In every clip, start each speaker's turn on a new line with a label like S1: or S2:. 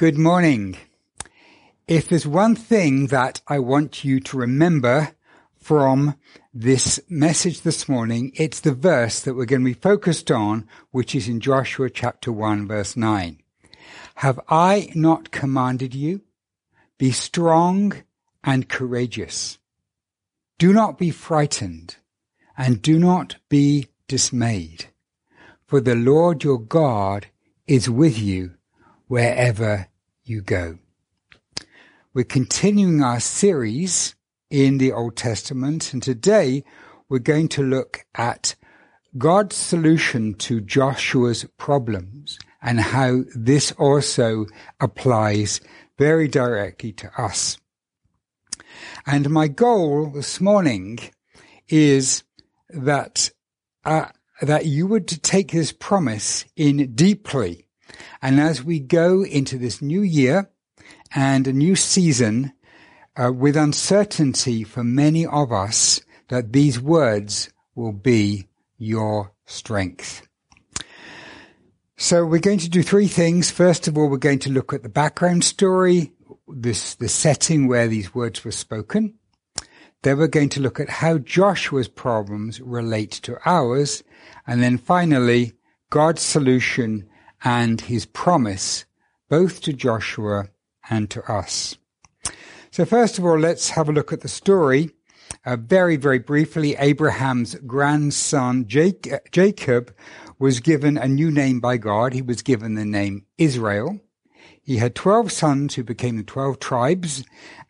S1: Good morning. If there's one thing that I want you to remember from this message this morning, it's the verse that we're going to be focused on, which is in Joshua chapter 1 verse 9. Have I not commanded you? Be strong and courageous. Do not be frightened and do not be dismayed, for the Lord your God is with you wherever you go. We're continuing our series in the Old Testament, and today we're going to look at God's solution to Joshua's problems and how this also applies very directly to us. And my goal this morning is that uh, that you would take this promise in deeply and as we go into this new year and a new season uh, with uncertainty for many of us, that these words will be your strength. So we're going to do three things. First of all, we're going to look at the background story, this, the setting where these words were spoken. Then we're going to look at how Joshua's problems relate to ours. And then finally, God's solution and his promise, both to Joshua and to us. So first of all, let's have a look at the story. Uh, very, very briefly, Abraham's grandson Jacob was given a new name by God. He was given the name Israel. He had 12 sons who became the 12 tribes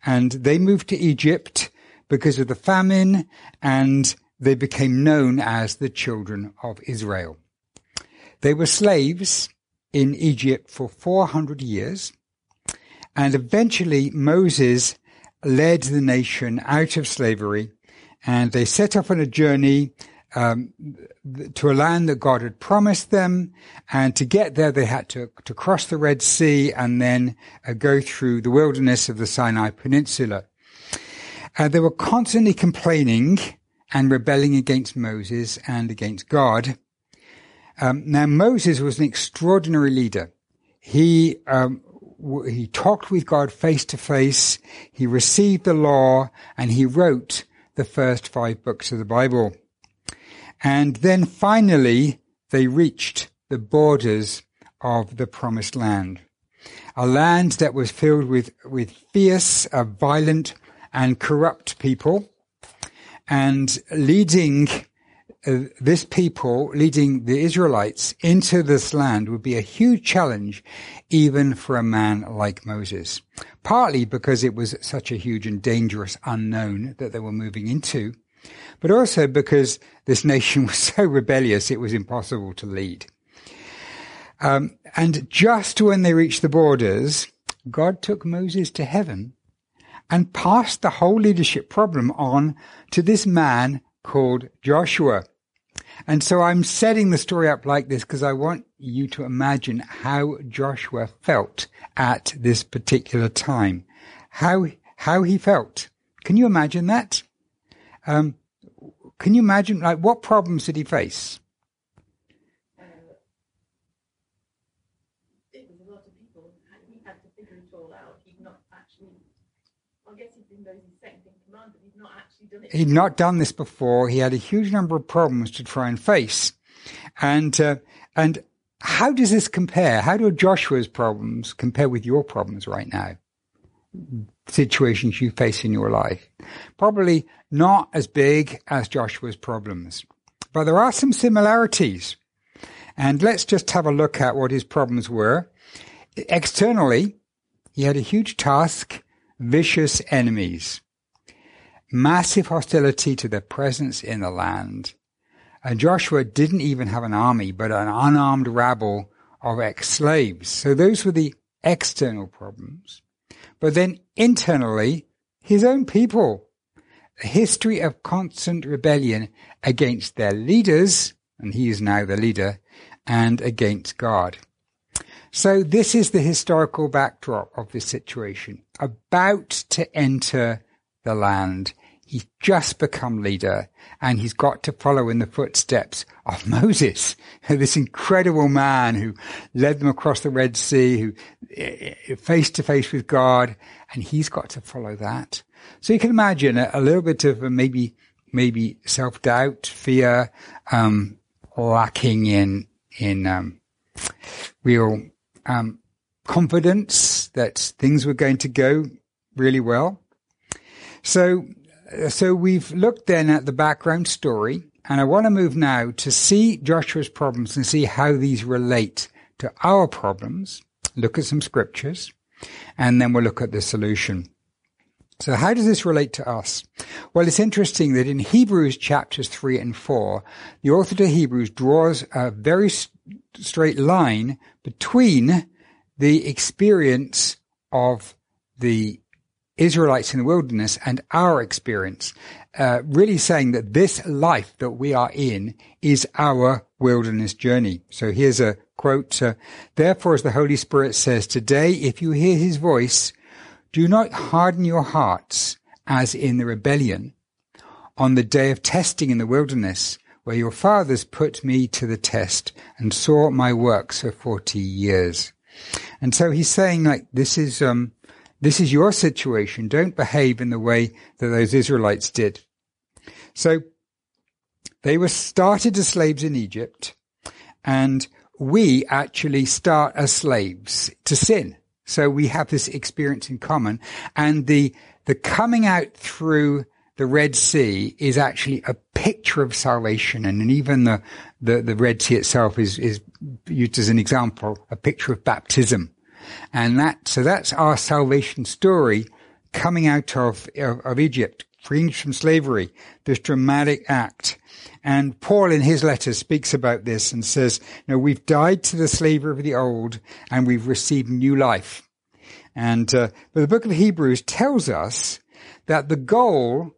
S1: and they moved to Egypt because of the famine and they became known as the children of Israel. They were slaves in Egypt for 400 years. And eventually Moses led the nation out of slavery and they set off on a journey um, to a land that God had promised them. And to get there, they had to, to cross the Red Sea and then uh, go through the wilderness of the Sinai Peninsula. Uh, they were constantly complaining and rebelling against Moses and against God. Um, now Moses was an extraordinary leader. He um, w- he talked with God face to face. He received the law, and he wrote the first five books of the Bible. And then finally, they reached the borders of the promised land, a land that was filled with with fierce, uh, violent, and corrupt people, and leading uh, this people leading the Israelites into this land would be a huge challenge even for a man like Moses. Partly because it was such a huge and dangerous unknown that they were moving into, but also because this nation was so rebellious it was impossible to lead. Um, and just when they reached the borders, God took Moses to heaven and passed the whole leadership problem on to this man called Joshua. And so I'm setting the story up like this because I want you to imagine how Joshua felt at this particular time. How, how he felt. Can you imagine that? Um, can you imagine, like, what problems did he face?
S2: Uh, it was a lot of people. He had to figure it all out.
S1: He'd not done this before. He had a huge number of problems to try and face. And, uh, and how does this compare? How do Joshua's problems compare with your problems right now? Situations you face in your life. Probably not as big as Joshua's problems, but there are some similarities. And let's just have a look at what his problems were. Externally, he had a huge task, vicious enemies massive hostility to their presence in the land. And Joshua didn't even have an army, but an unarmed rabble of ex-slaves. So those were the external problems. But then internally, his own people. A history of constant rebellion against their leaders, and he is now the leader, and against God. So this is the historical backdrop of this situation. About to enter the land He's just become leader and he's got to follow in the footsteps of Moses, this incredible man who led them across the Red Sea, who face to face with God, and he's got to follow that. So you can imagine a, a little bit of maybe, maybe self-doubt, fear, um, lacking in, in, um, real, um, confidence that things were going to go really well. So, so we've looked then at the background story, and I want to move now to see Joshua's problems and see how these relate to our problems. Look at some scriptures, and then we'll look at the solution. So how does this relate to us? Well, it's interesting that in Hebrews chapters 3 and 4, the author to Hebrews draws a very straight line between the experience of the Israelites in the wilderness and our experience, uh, really saying that this life that we are in is our wilderness journey. So here's a quote, uh, therefore as the Holy Spirit says, today if you hear his voice, do not harden your hearts as in the rebellion on the day of testing in the wilderness, where your fathers put me to the test and saw my works for 40 years. And so he's saying like, this is, um, this is your situation. Don't behave in the way that those Israelites did. So they were started as slaves in Egypt and we actually start as slaves to sin. So we have this experience in common and the, the coming out through the Red Sea is actually a picture of salvation. And even the, the, the Red Sea itself is, is used as an example, a picture of baptism. And that, so that's our salvation story coming out of, of, of Egypt, freeing from slavery, this dramatic act. And Paul in his letter speaks about this and says, you know, we've died to the slavery of the old and we've received new life. And, uh, but the book of Hebrews tells us that the goal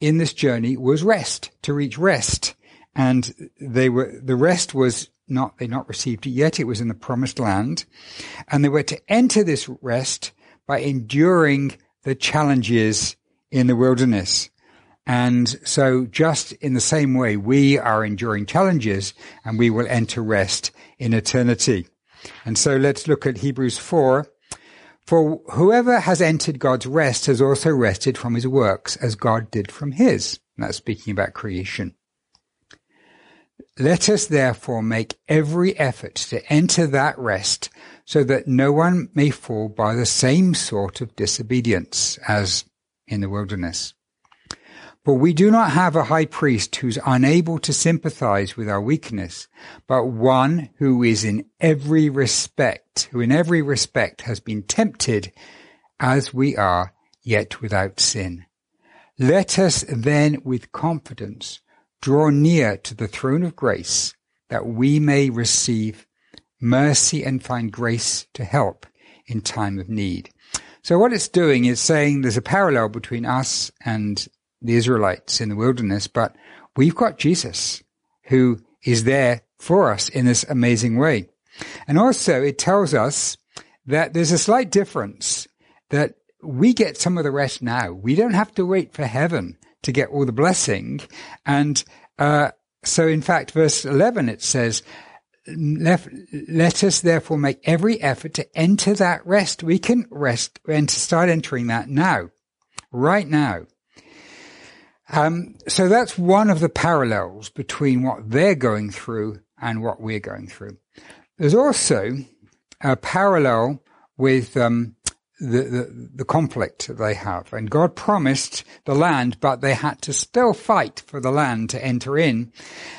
S1: in this journey was rest, to reach rest. And they were, the rest was not, they not received it yet. It was in the promised land. And they were to enter this rest by enduring the challenges in the wilderness. And so just in the same way, we are enduring challenges and we will enter rest in eternity. And so let's look at Hebrews 4. For whoever has entered God's rest has also rested from his works as God did from his. And that's speaking about creation. Let us therefore make every effort to enter that rest so that no one may fall by the same sort of disobedience as in the wilderness. For we do not have a high priest who's unable to sympathize with our weakness, but one who is in every respect, who in every respect has been tempted as we are, yet without sin. Let us then with confidence draw near to the throne of grace that we may receive mercy and find grace to help in time of need. So what it's doing is saying there's a parallel between us and the Israelites in the wilderness, but we've got Jesus who is there for us in this amazing way. And also it tells us that there's a slight difference that we get some of the rest now. We don't have to wait for heaven to get all the blessing. And uh, so, in fact, verse 11, it says, let, let us therefore make every effort to enter that rest. We can rest and to start entering that now, right now. Um, so that's one of the parallels between what they're going through and what we're going through. There's also a parallel with um, the, the, conflict they have. And God promised the land, but they had to still fight for the land to enter in.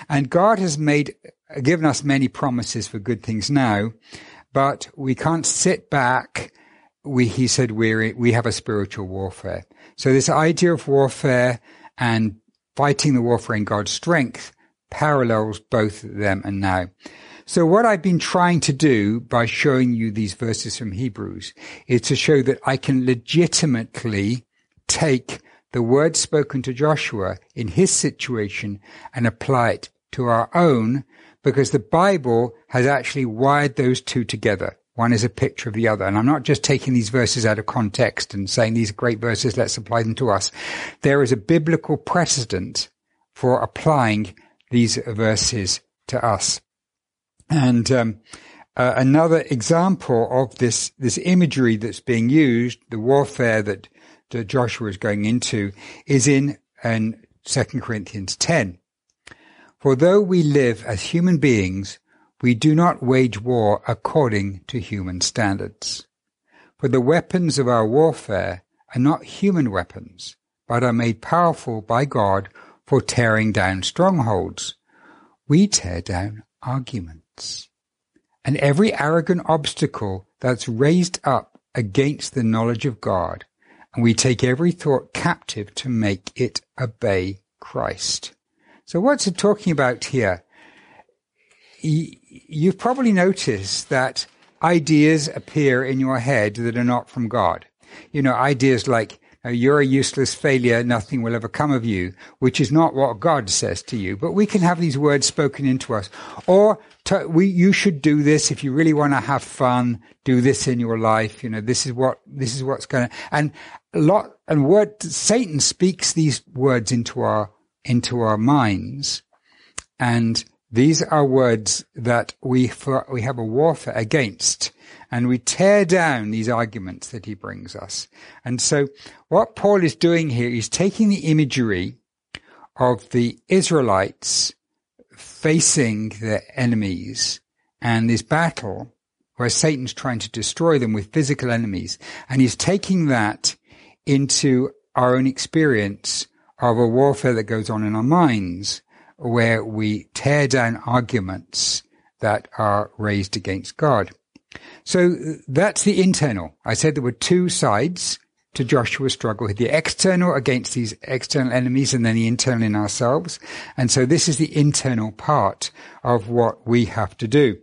S1: And God has made, given us many promises for good things now, but we can't sit back. We, he said, we we have a spiritual warfare. So this idea of warfare and fighting the warfare in God's strength parallels both them and now. So what I've been trying to do by showing you these verses from Hebrews is to show that I can legitimately take the word spoken to Joshua in his situation and apply it to our own because the Bible has actually wired those two together. One is a picture of the other. And I'm not just taking these verses out of context and saying these are great verses, let's apply them to us. There is a biblical precedent for applying these verses to us. And um, uh, another example of this this imagery that's being used, the warfare that, that Joshua is going into, is in in Second Corinthians ten. For though we live as human beings, we do not wage war according to human standards. For the weapons of our warfare are not human weapons, but are made powerful by God for tearing down strongholds. We tear down arguments and every arrogant obstacle that's raised up against the knowledge of God, and we take every thought captive to make it obey Christ. So what's it talking about here? You've probably noticed that ideas appear in your head that are not from God. You know, ideas like, Uh, you're a useless failure, nothing will ever come of you, which is not what God says to you. But we can have these words spoken into us. Or to, we, you should do this if you really want to have fun. Do this in your life. You know, this is what this is what's going to. And a lot and word Satan speaks these words into our into our minds, and these are words that we for, we have a warfare against, and we tear down these arguments that he brings us. And so, what Paul is doing here is taking the imagery of the Israelites facing their enemies and this battle where Satan's trying to destroy them with physical enemies. And he's taking that into our own experience of a warfare that goes on in our minds where we tear down arguments that are raised against God. So uh, that's the internal. I said there were two sides to Joshua's struggle, the external against these external enemies and then the internal in ourselves. And so this is the internal part of what we have to do.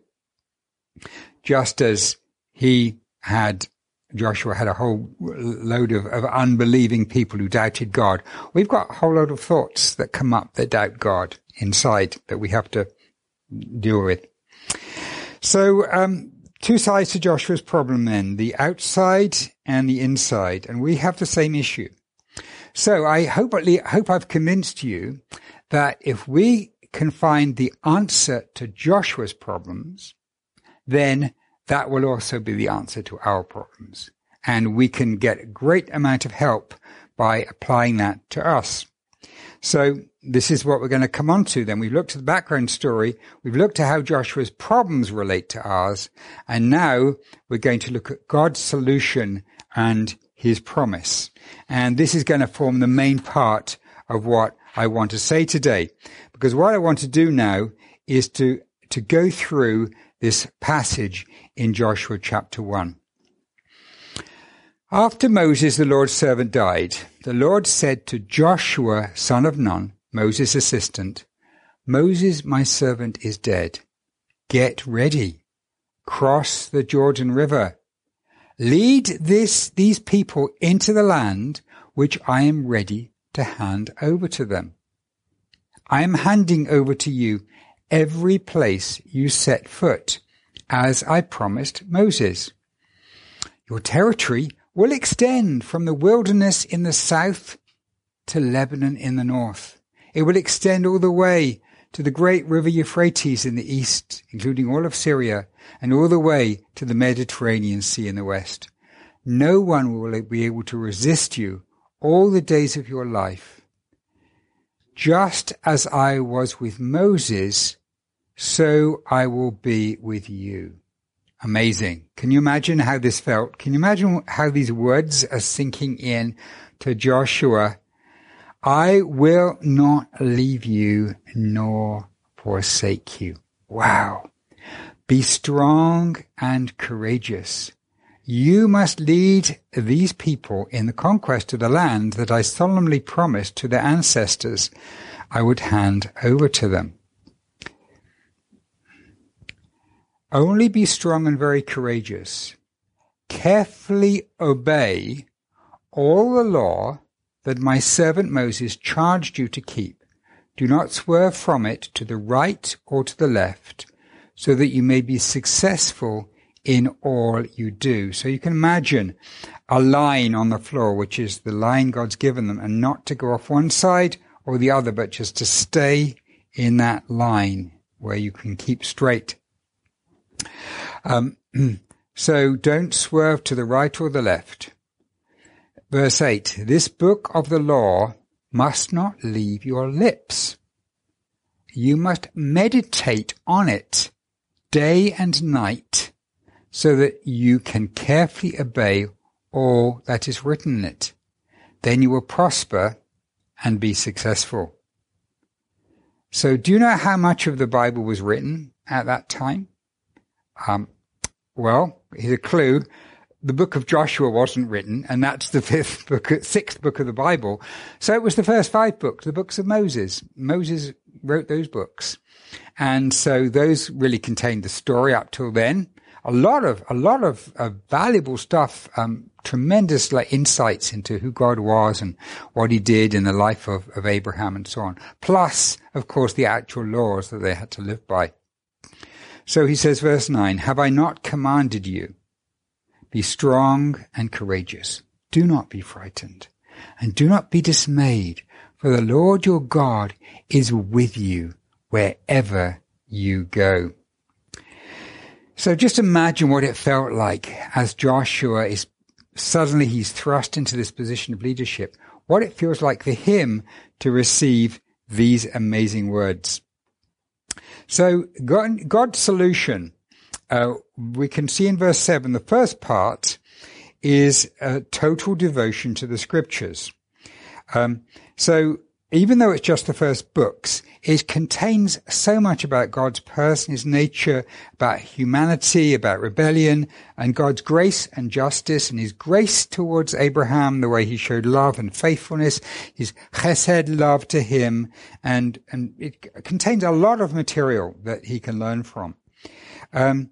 S1: Just as he had, Joshua had a whole load of, of unbelieving people who doubted God. We've got a whole load of thoughts that come up that doubt God inside that we have to deal with. So, um, two sides to Joshua's problem then, the outside and the inside, and we have the same issue. So I hope, hope I've convinced you that if we can find the answer to Joshua's problems, then that will also be the answer to our problems. And we can get a great amount of help by applying that to us. So this is what we're going to come on to then. We've looked at the background story. We've looked at how Joshua's problems relate to ours. And now we're going to look at God's solution and his promise. And this is going to form the main part of what I want to say today. Because what I want to do now is to, to go through this passage in Joshua chapter 1. After Moses, the Lord's servant, died, the Lord said to Joshua, son of Nun, Moses' assistant, Moses, my servant, is dead. Get ready. Cross the Jordan River. Lead this, these people into the land which I am ready to hand over to them. I am handing over to you every place you set foot, as I promised Moses. Your territory will extend from the wilderness in the south to Lebanon in the north. It will extend all the way to the great river Euphrates in the east, including all of Syria, and all the way to the Mediterranean Sea in the west. No one will be able to resist you all the days of your life. Just as I was with Moses, so I will be with you. Amazing. Can you imagine how this felt? Can you imagine how these words are sinking in to Joshua? I will not leave you nor forsake you. Wow. Be strong and courageous. You must lead these people in the conquest of the land that I solemnly promised to their ancestors I would hand over to them. Only be strong and very courageous. Carefully obey all the law that my servant Moses charged you to keep. Do not swerve from it to the right or to the left, so that you may be successful in all you do. So you can imagine a line on the floor, which is the line God's given them, and not to go off one side or the other, but just to stay in that line where you can keep straight. Um, so don't swerve to the right or the left. Verse 8 This book of the law must not leave your lips. You must meditate on it day and night so that you can carefully obey all that is written in it. Then you will prosper and be successful. So do you know how much of the Bible was written at that time? Um, well, here's a clue. The book of Joshua wasn't written, and that's the fifth book, sixth book of the Bible. So it was the first five books, the books of Moses. Moses wrote those books. And so those really contained the story up till then. A lot of, a lot of uh, valuable stuff, um, tremendous like insights into who God was and what he did in the life of, of Abraham and so on. Plus, of course, the actual laws that they had to live by. So he says, verse 9, Have I not commanded you? Be strong and courageous. Do not be frightened and do not be dismayed, for the Lord your God is with you wherever you go. So just imagine what it felt like as Joshua is suddenly he's thrust into this position of leadership, what it feels like for him to receive these amazing words. So God, God's solution, uh, we can see in verse seven, the first part is total devotion to the scriptures. Um, so even though it's just the first books, it contains so much about God's person, his nature, about humanity, about rebellion, and God's grace and justice, and his grace towards Abraham, the way he showed love and faithfulness, his chesed love to him, and, and it contains a lot of material that he can learn from. Um,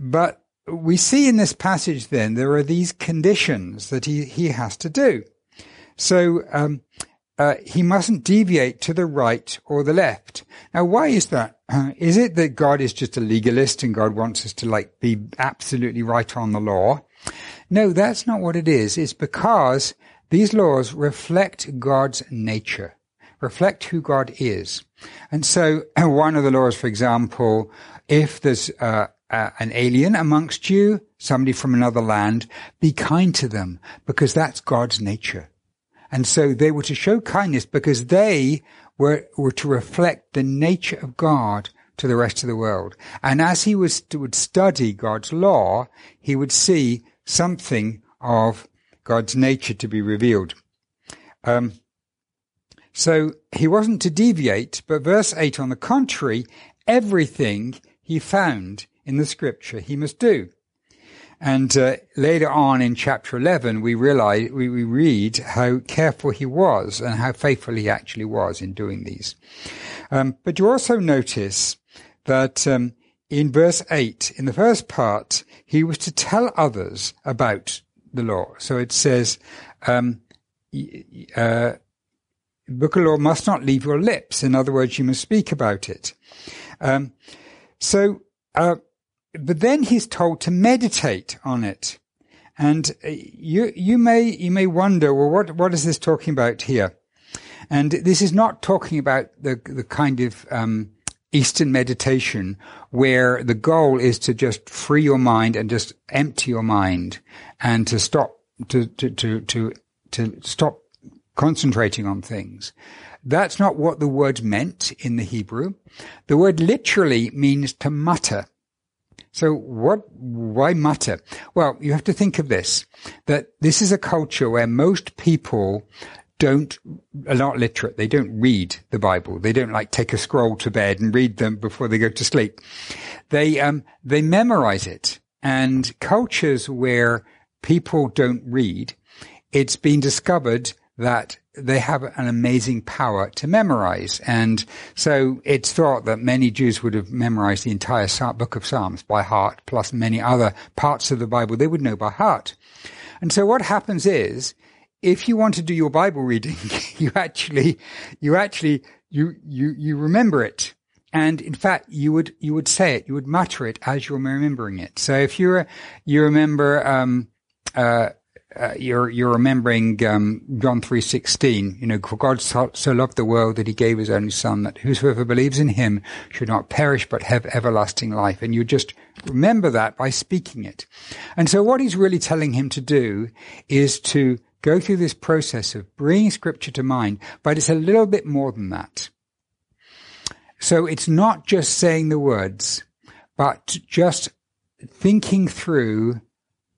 S1: but we see in this passage then, there are these conditions that he, he has to do. So, um, uh, he mustn't deviate to the right or the left. Now, why is that? Uh, is it that God is just a legalist and God wants us to like be absolutely right on the law? No, that's not what it is. It's because these laws reflect God's nature, reflect who God is. And so one of the laws, for example, if there's uh, uh, an alien amongst you, somebody from another land, be kind to them because that's God's nature. And so they were to show kindness because they were, were to reflect the nature of God to the rest of the world. And as he was, would study God's law, he would see something of God's nature to be revealed. Um, so he wasn't to deviate, but verse 8, on the contrary, everything he found in the scripture he must do. And uh, later on in chapter 11, we realize, we, we read how careful he was and how faithful he actually was in doing these. Um, but you also notice that um, in verse 8, in the first part, he was to tell others about the law. So it says, um, uh, book of law must not leave your lips. In other words, you must speak about it. Um, so, uh, but then he's told to meditate on it. And uh, you, you may, you may wonder, well, what, what is this talking about here? And this is not talking about the, the kind of, um, Eastern meditation where the goal is to just free your mind and just empty your mind and to stop, to, to, to, to, to stop concentrating on things. That's not what the word meant in the Hebrew. The word literally means to mutter. So what, why mutter? Well, you have to think of this, that this is a culture where most people don't, are not literate. They don't read the Bible. They don't like take a scroll to bed and read them before they go to sleep. They, um, they memorize it. And cultures where people don't read, it's been discovered that they have an amazing power to memorize. And so it's thought that many Jews would have memorized the entire book of Psalms by heart, plus many other parts of the Bible they would know by heart. And so what happens is, if you want to do your Bible reading, you actually, you actually, you, you, you remember it. and in fact, you would you would say it, you would mutter it as you're remembering it. So if you're you remember um, uh, uh, you're you're remembering um, John three sixteen. You know, for God so, so, loved the world that He gave His only Son, that whosoever believes in Him should not perish but have everlasting life. And you just remember that by speaking it. And so, what He's really telling him to do is to go through this process of bringing Scripture to mind, but it's a little bit more than that. So it's not just saying the words, but just thinking through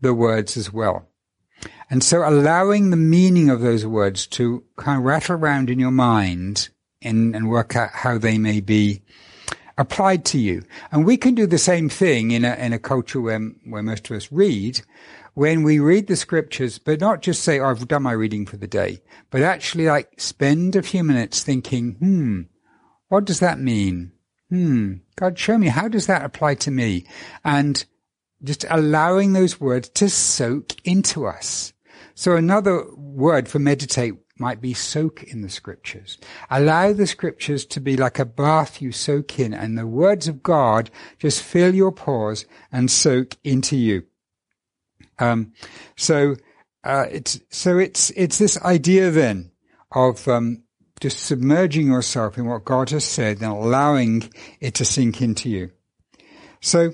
S1: the words as well. And so allowing the meaning of those words to kind of rattle around in your mind and, and work out how they may be applied to you. And we can do the same thing in a, in a culture where, where most of us read, when we read the scriptures, but not just say, oh, I've done my reading for the day, but actually like spend a few minutes thinking, hmm, what does that mean? Hmm, God, show me, how does that apply to me? And just allowing those words to soak into us. So another word for meditate might be soak in the scriptures. Allow the scriptures to be like a bath you soak in and the words of God just fill your pores and soak into you. Um, so, uh, it's, so it's, it's this idea then of, um, just submerging yourself in what God has said and allowing it to sink into you. So,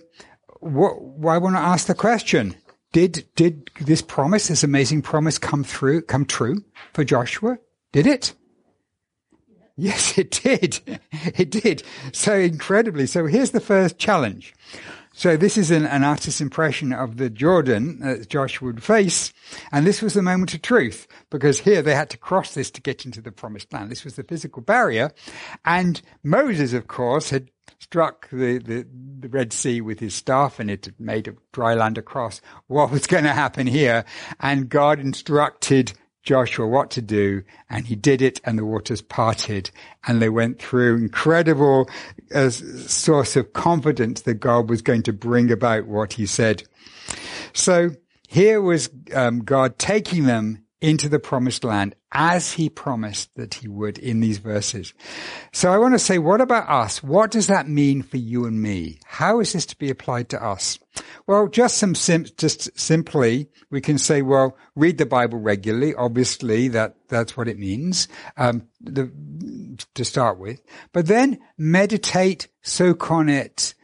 S1: what, I want to ask the question, did, did this promise, this amazing promise come through, come true for Joshua? Did it? Yes, it did. It did. So incredibly. So here's the first challenge. So this is an, an artist's impression of the Jordan that Joshua would face. And this was the moment of truth because here they had to cross this to get into the promised land. This was the physical barrier. And Moses, of course, had struck the, the, the, Red Sea with his staff and it made a dry land across. What was going to happen here? And God instructed Joshua what to do and he did it and the waters parted and they went through incredible uh, source of confidence that God was going to bring about what he said. So here was um, God taking them into the promised land as he promised that he would in these verses. So I want to say, what about us? What does that mean for you and me? How is this to be applied to us? Well, just some sim- just simply, we can say, well, read the Bible regularly. Obviously, that that's what it means um, the, to start with. But then meditate, soak on it,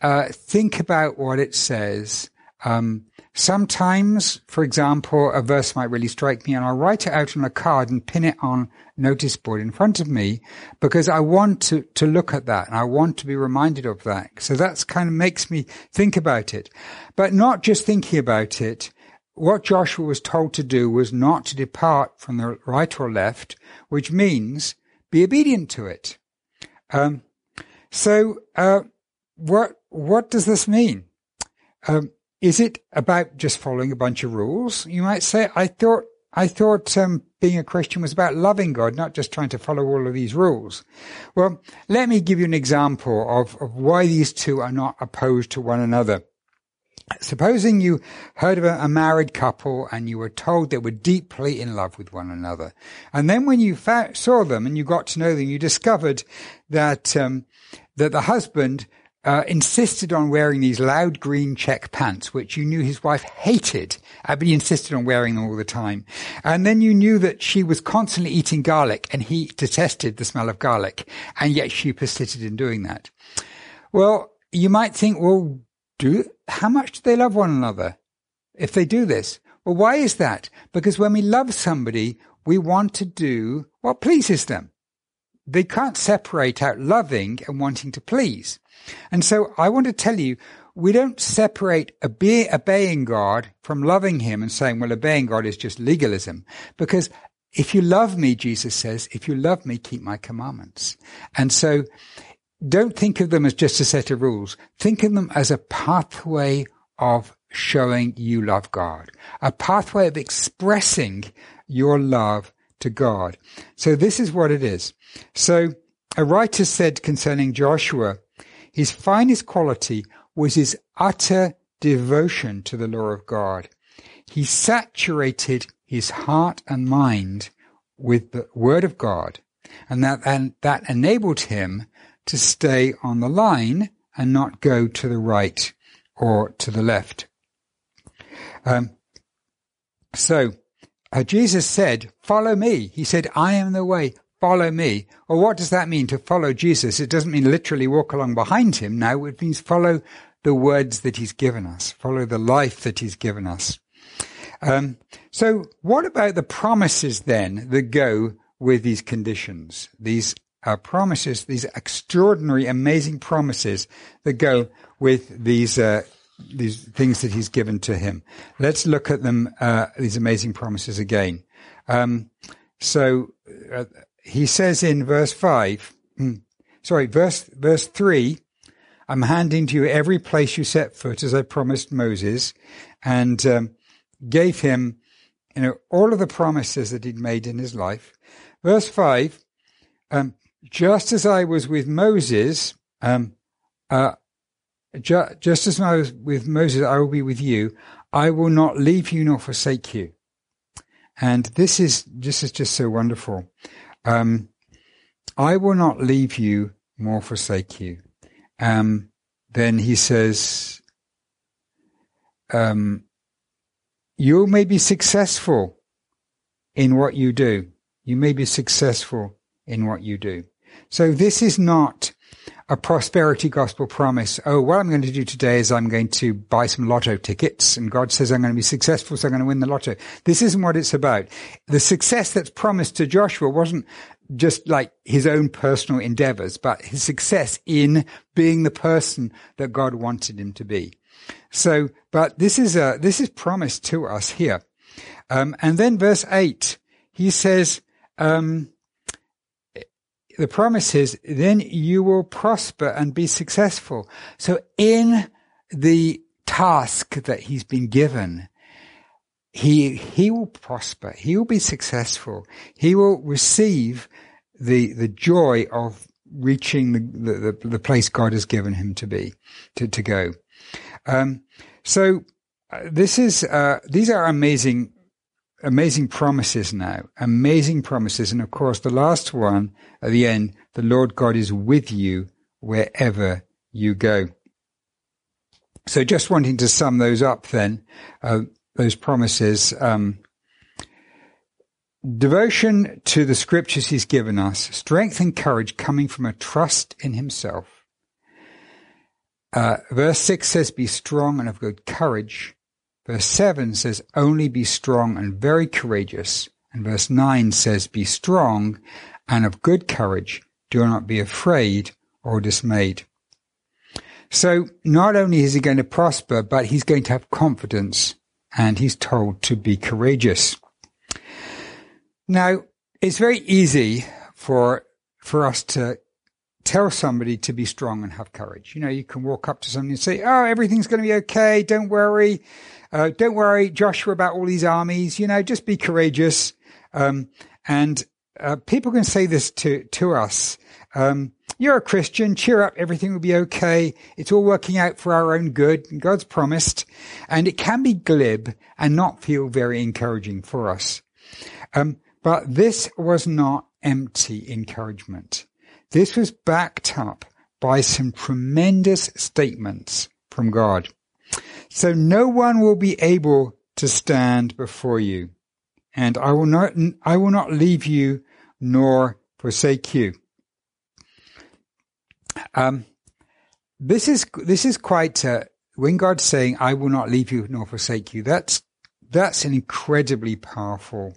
S1: uh, think about what it says. Um, Sometimes, for example, a verse might really strike me and I'll write it out on a card and pin it on notice board in front of me because I want to, to look at that and I want to be reminded of that. So that's kind of makes me think about it, but not just thinking about it. What Joshua was told to do was not to depart from the right or left, which means be obedient to it. Um, so, uh, what, what does this mean? Um, is it about just following a bunch of rules? You might say, I thought, I thought um, being a Christian was about loving God, not just trying to follow all of these rules. Well, let me give you an example of, of why these two are not opposed to one another. Supposing you heard of a, married couple and you were told they were deeply in love with one another. And then when you fa- saw them and you got to know them, you discovered that, um, that the husband uh, insisted on wearing these loud green check pants, which you knew his wife hated, uh, but he insisted on wearing them all the time. And then you knew that she was constantly eating garlic and he detested the smell of garlic, and yet she persisted in doing that. Well, you might think, well, do, how much do they love one another if they do this? Well, why is that? Because when we love somebody, we want to do what pleases them. They can't separate out loving and wanting to please. And so I want to tell you, we don't separate obe- obeying God from loving Him and saying, well, obeying God is just legalism. Because if you love me, Jesus says, if you love me, keep my commandments. And so don't think of them as just a set of rules. Think of them as a pathway of showing you love God, a pathway of expressing your love to God. So this is what it is. So a writer said concerning Joshua, his finest quality was his utter devotion to the law of God. He saturated his heart and mind with the word of God and that, and that enabled him to stay on the line and not go to the right or to the left. Um, so uh, Jesus said, follow me. He said, I am the way. Follow me. Well, what does that mean to follow Jesus? It doesn't mean literally walk along behind him. No, it means follow the words that he's given us, follow the life that he's given us. Um, so what about the promises then that go with these conditions? These uh, promises, these extraordinary, amazing promises that go with these uh, these things that he's given to him. Let's look at them, uh, these amazing promises again. Um, so uh, he says in verse five, hmm, sorry, verse verse three. I'm handing to you every place you set foot, as I promised Moses, and um, gave him, you know, all of the promises that he'd made in his life. Verse five. Um, just as I was with Moses, um, uh, just as I was with Moses, I will be with you. I will not leave you nor forsake you. And this is this is just so wonderful. Um, I will not leave you nor forsake you. Um, then he says, um, you may be successful in what you do. You may be successful in what you do. So this is not a prosperity gospel promise. Oh, what I'm going to do today is I'm going to buy some lotto tickets and God says I'm going to be successful, so I'm going to win the lotto. This isn't what it's about. The success that's promised to Joshua wasn't just like his own personal endeavors, but his success in being the person that God wanted him to be. So, but this is a, this is promised to us here. Um, and then verse eight, he says, um, the promise is then you will prosper and be successful. So in the task that he's been given, he, he will prosper. He will be successful. He will receive the, the joy of reaching the, the, the place God has given him to be, to, to go. Um, so uh, this is, uh, these are amazing amazing promises now, amazing promises. And of course, the last one at the end, the Lord God is with you wherever you go. So just wanting to sum those up then, uh, those promises, um, devotion to the scriptures he's given us, strength and courage coming from a trust in himself. Uh, verse 6 says, be strong and of good courage. Verse 7 says, only be strong and very courageous. And verse 9 says, be strong and of good courage. Do not be afraid or dismayed. So not only is he going to prosper, but he's going to have confidence and he's told to be courageous. Now, it's very easy for, for us to tell somebody to be strong and have courage. You know, you can walk up to somebody and say, Oh, everything's going to be okay. Don't worry. Uh, don't worry, Joshua, about all these armies. You know, just be courageous. Um, and uh, people can say this to to us. Um, you're a Christian. Cheer up. Everything will be okay. It's all working out for our own good. God's promised. And it can be glib and not feel very encouraging for us. Um, but this was not empty encouragement. This was backed up by some tremendous statements from God. So no one will be able to stand before you. And I will not, I will not leave you nor forsake you. Um, this is, this is quite, uh, when God's saying, I will not leave you nor forsake you, that's, that's an incredibly powerful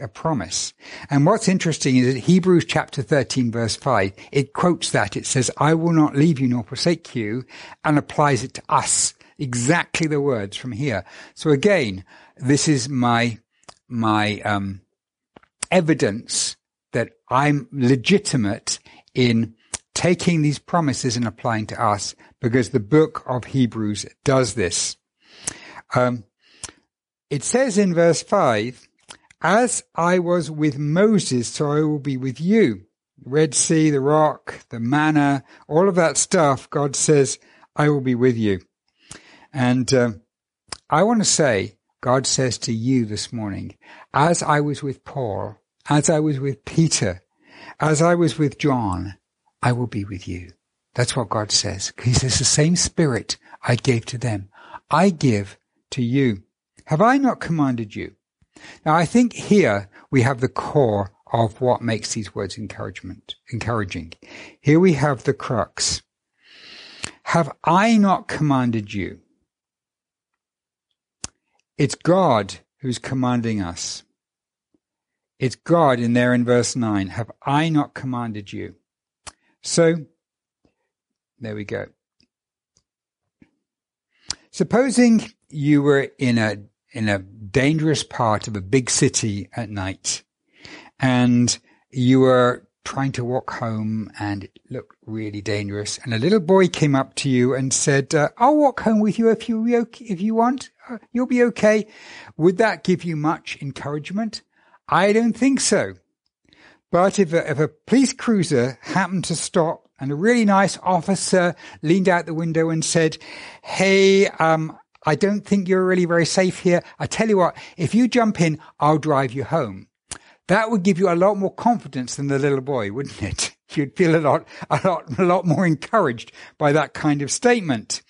S1: a promise. And what's interesting is that Hebrews chapter 13 verse 5, it quotes that. It says, I will not leave you nor forsake you and applies it to us exactly the words from here. So again, this is my, my, um, evidence that I'm legitimate in taking these promises and applying to us because the book of Hebrews does this. Um, it says in verse five, as I was with Moses, so I will be with you. Red Sea, the rock, the manna, all of that stuff, God says, I will be with you. And uh, I want to say, God says to you this morning, as I was with Paul, as I was with Peter, as I was with John, I will be with you. That's what God says. He says the same spirit I gave to them. I give to you. Have I not commanded you? Now I think here we have the core of what makes these words encouragement, encouraging. Here we have the crux. Have I not commanded you? It's God who's commanding us. It's God in there in verse 9. Have I not commanded you? So, there we go. Supposing you were in a, in a dangerous part of a big city at night and you were trying to walk home and it looked really dangerous. And a little boy came up to you and said, uh, I'll walk home with you if you, if you want. Uh, you'll be okay. Would that give you much encouragement? I don't think so. But if a, if a police cruiser happened to stop and a really nice officer leaned out the window and said, Hey, um, I don't think you're really very safe here. I tell you what, if you jump in, I'll drive you home. That would give you a lot more confidence than the little boy, wouldn't it? You'd feel a lot, a lot, a lot more encouraged by that kind of statement.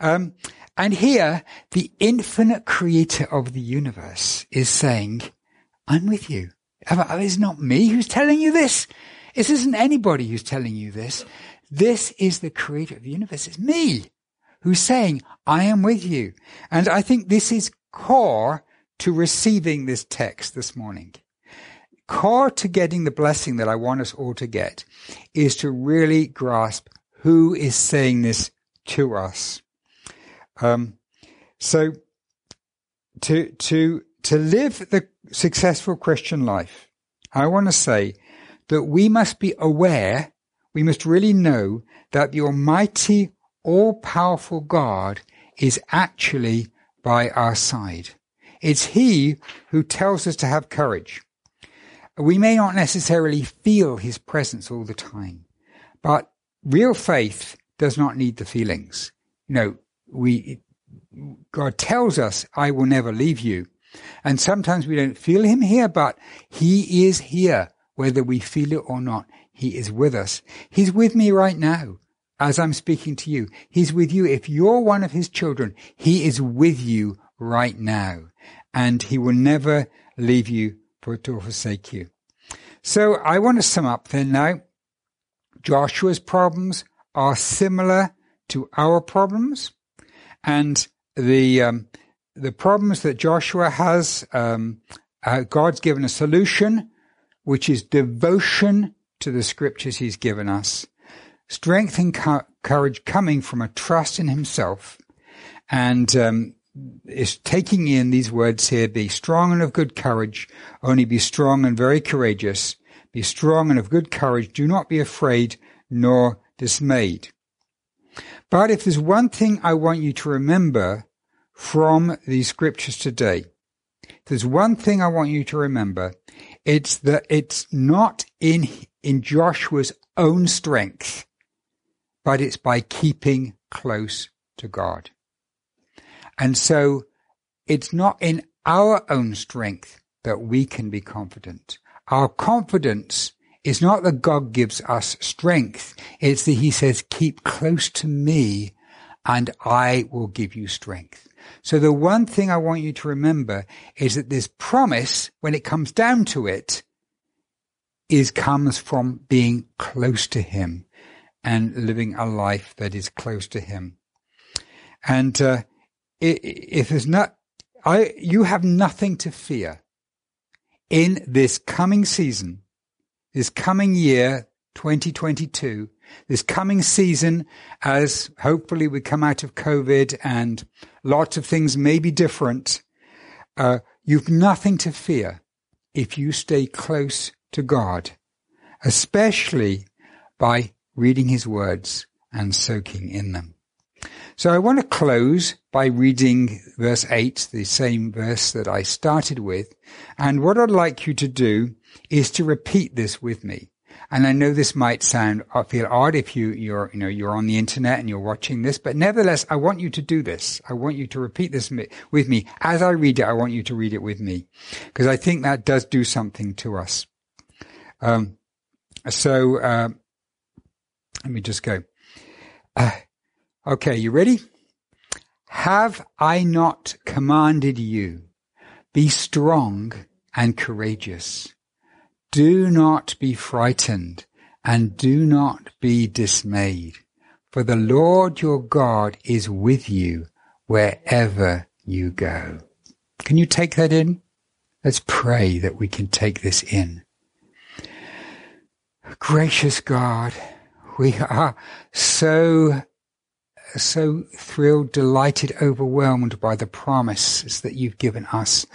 S1: Um, and here, the infinite creator of the universe is saying, I'm with you. It's not me who's telling you this. This isn't anybody who's telling you this. This is the creator of the universe. It's me who's saying, I am with you. And I think this is core to receiving this text this morning core to getting the blessing that I want us all to get is to really grasp who is saying this to us. Um, so to, to, to live the successful Christian life, I want to say that we must be aware, we must really know that the Almighty, all powerful God is actually by our side. It's He who tells us to have courage. We may not necessarily feel his presence all the time, but real faith does not need the feelings. You know, we, God tells us, I will never leave you. And sometimes we don't feel him here, but he is here, whether we feel it or not. He is with us. He's with me right now as I'm speaking to you. He's with you. If you're one of his children, he is with you right now and he will never leave you for to forsake you. So I want to sum up then now. Joshua's problems are similar to our problems, and the um, the problems that Joshua has, um, uh, God's given a solution, which is devotion to the scriptures He's given us, strength and co- courage coming from a trust in Himself, and um, is taking in these words here, be strong and of good courage, only be strong and very courageous, be strong and of good courage, do not be afraid nor dismayed. But if there's one thing I want you to remember from these scriptures today, there's one thing I want you to remember, it's that it's not in, in Joshua's own strength, but it's by keeping close to God. And so it's not in our own strength that we can be confident. Our confidence is not that God gives us strength. It's that he says, keep close to me and I will give you strength. So the one thing I want you to remember is that this promise, when it comes down to it, is comes from being close to him and living a life that is close to him. And uh, if there's not, I, you have nothing to fear in this coming season, this coming year, 2022, this coming season, as hopefully we come out of COVID and lots of things may be different, uh, you've nothing to fear if you stay close to God, especially by reading his words and soaking in them. So I want to close by reading verse 8, the same verse that I started with. And what I'd like you to do is to repeat this with me. And I know this might sound, I feel odd if you, you're, you know, you're on the internet and you're watching this, but nevertheless, I want you to do this. I want you to repeat this with me. As I read it, I want you to read it with me. Because I think that does do something to us. Um, so, uh, Let me just go. Uh, okay, you ready? Have I not commanded you? Be strong and courageous. Do not be frightened and do not be dismayed, for the Lord your God is with you wherever you go. Can you take that in? Let's pray that we can take this in. Gracious God, we are so so thrilled, delighted, overwhelmed by the promises that you've given us,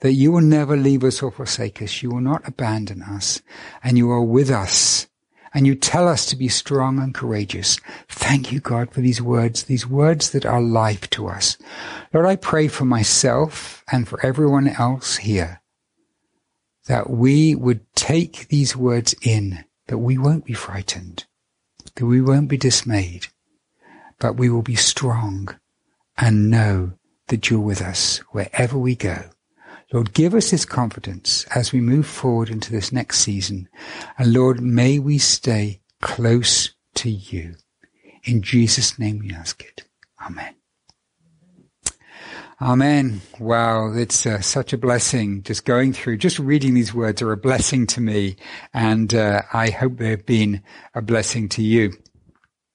S1: that you will never leave us or forsake us. You will not abandon us and you are with us and you tell us to be strong and courageous. Thank you, God, for these words, these words that are life to us. Lord, I pray for myself and for everyone else here that we would take these words in, that we won't be frightened, that we won't be dismayed, but we will be strong and know that you're with us wherever we go. Lord, give us this confidence as we move forward into this next season. And Lord, may we stay close to you. In Jesus' name we ask it. Amen. Amen. Wow, it's uh, such a blessing just going through, just reading these words are a blessing to me, and uh, I hope they've been a blessing to you.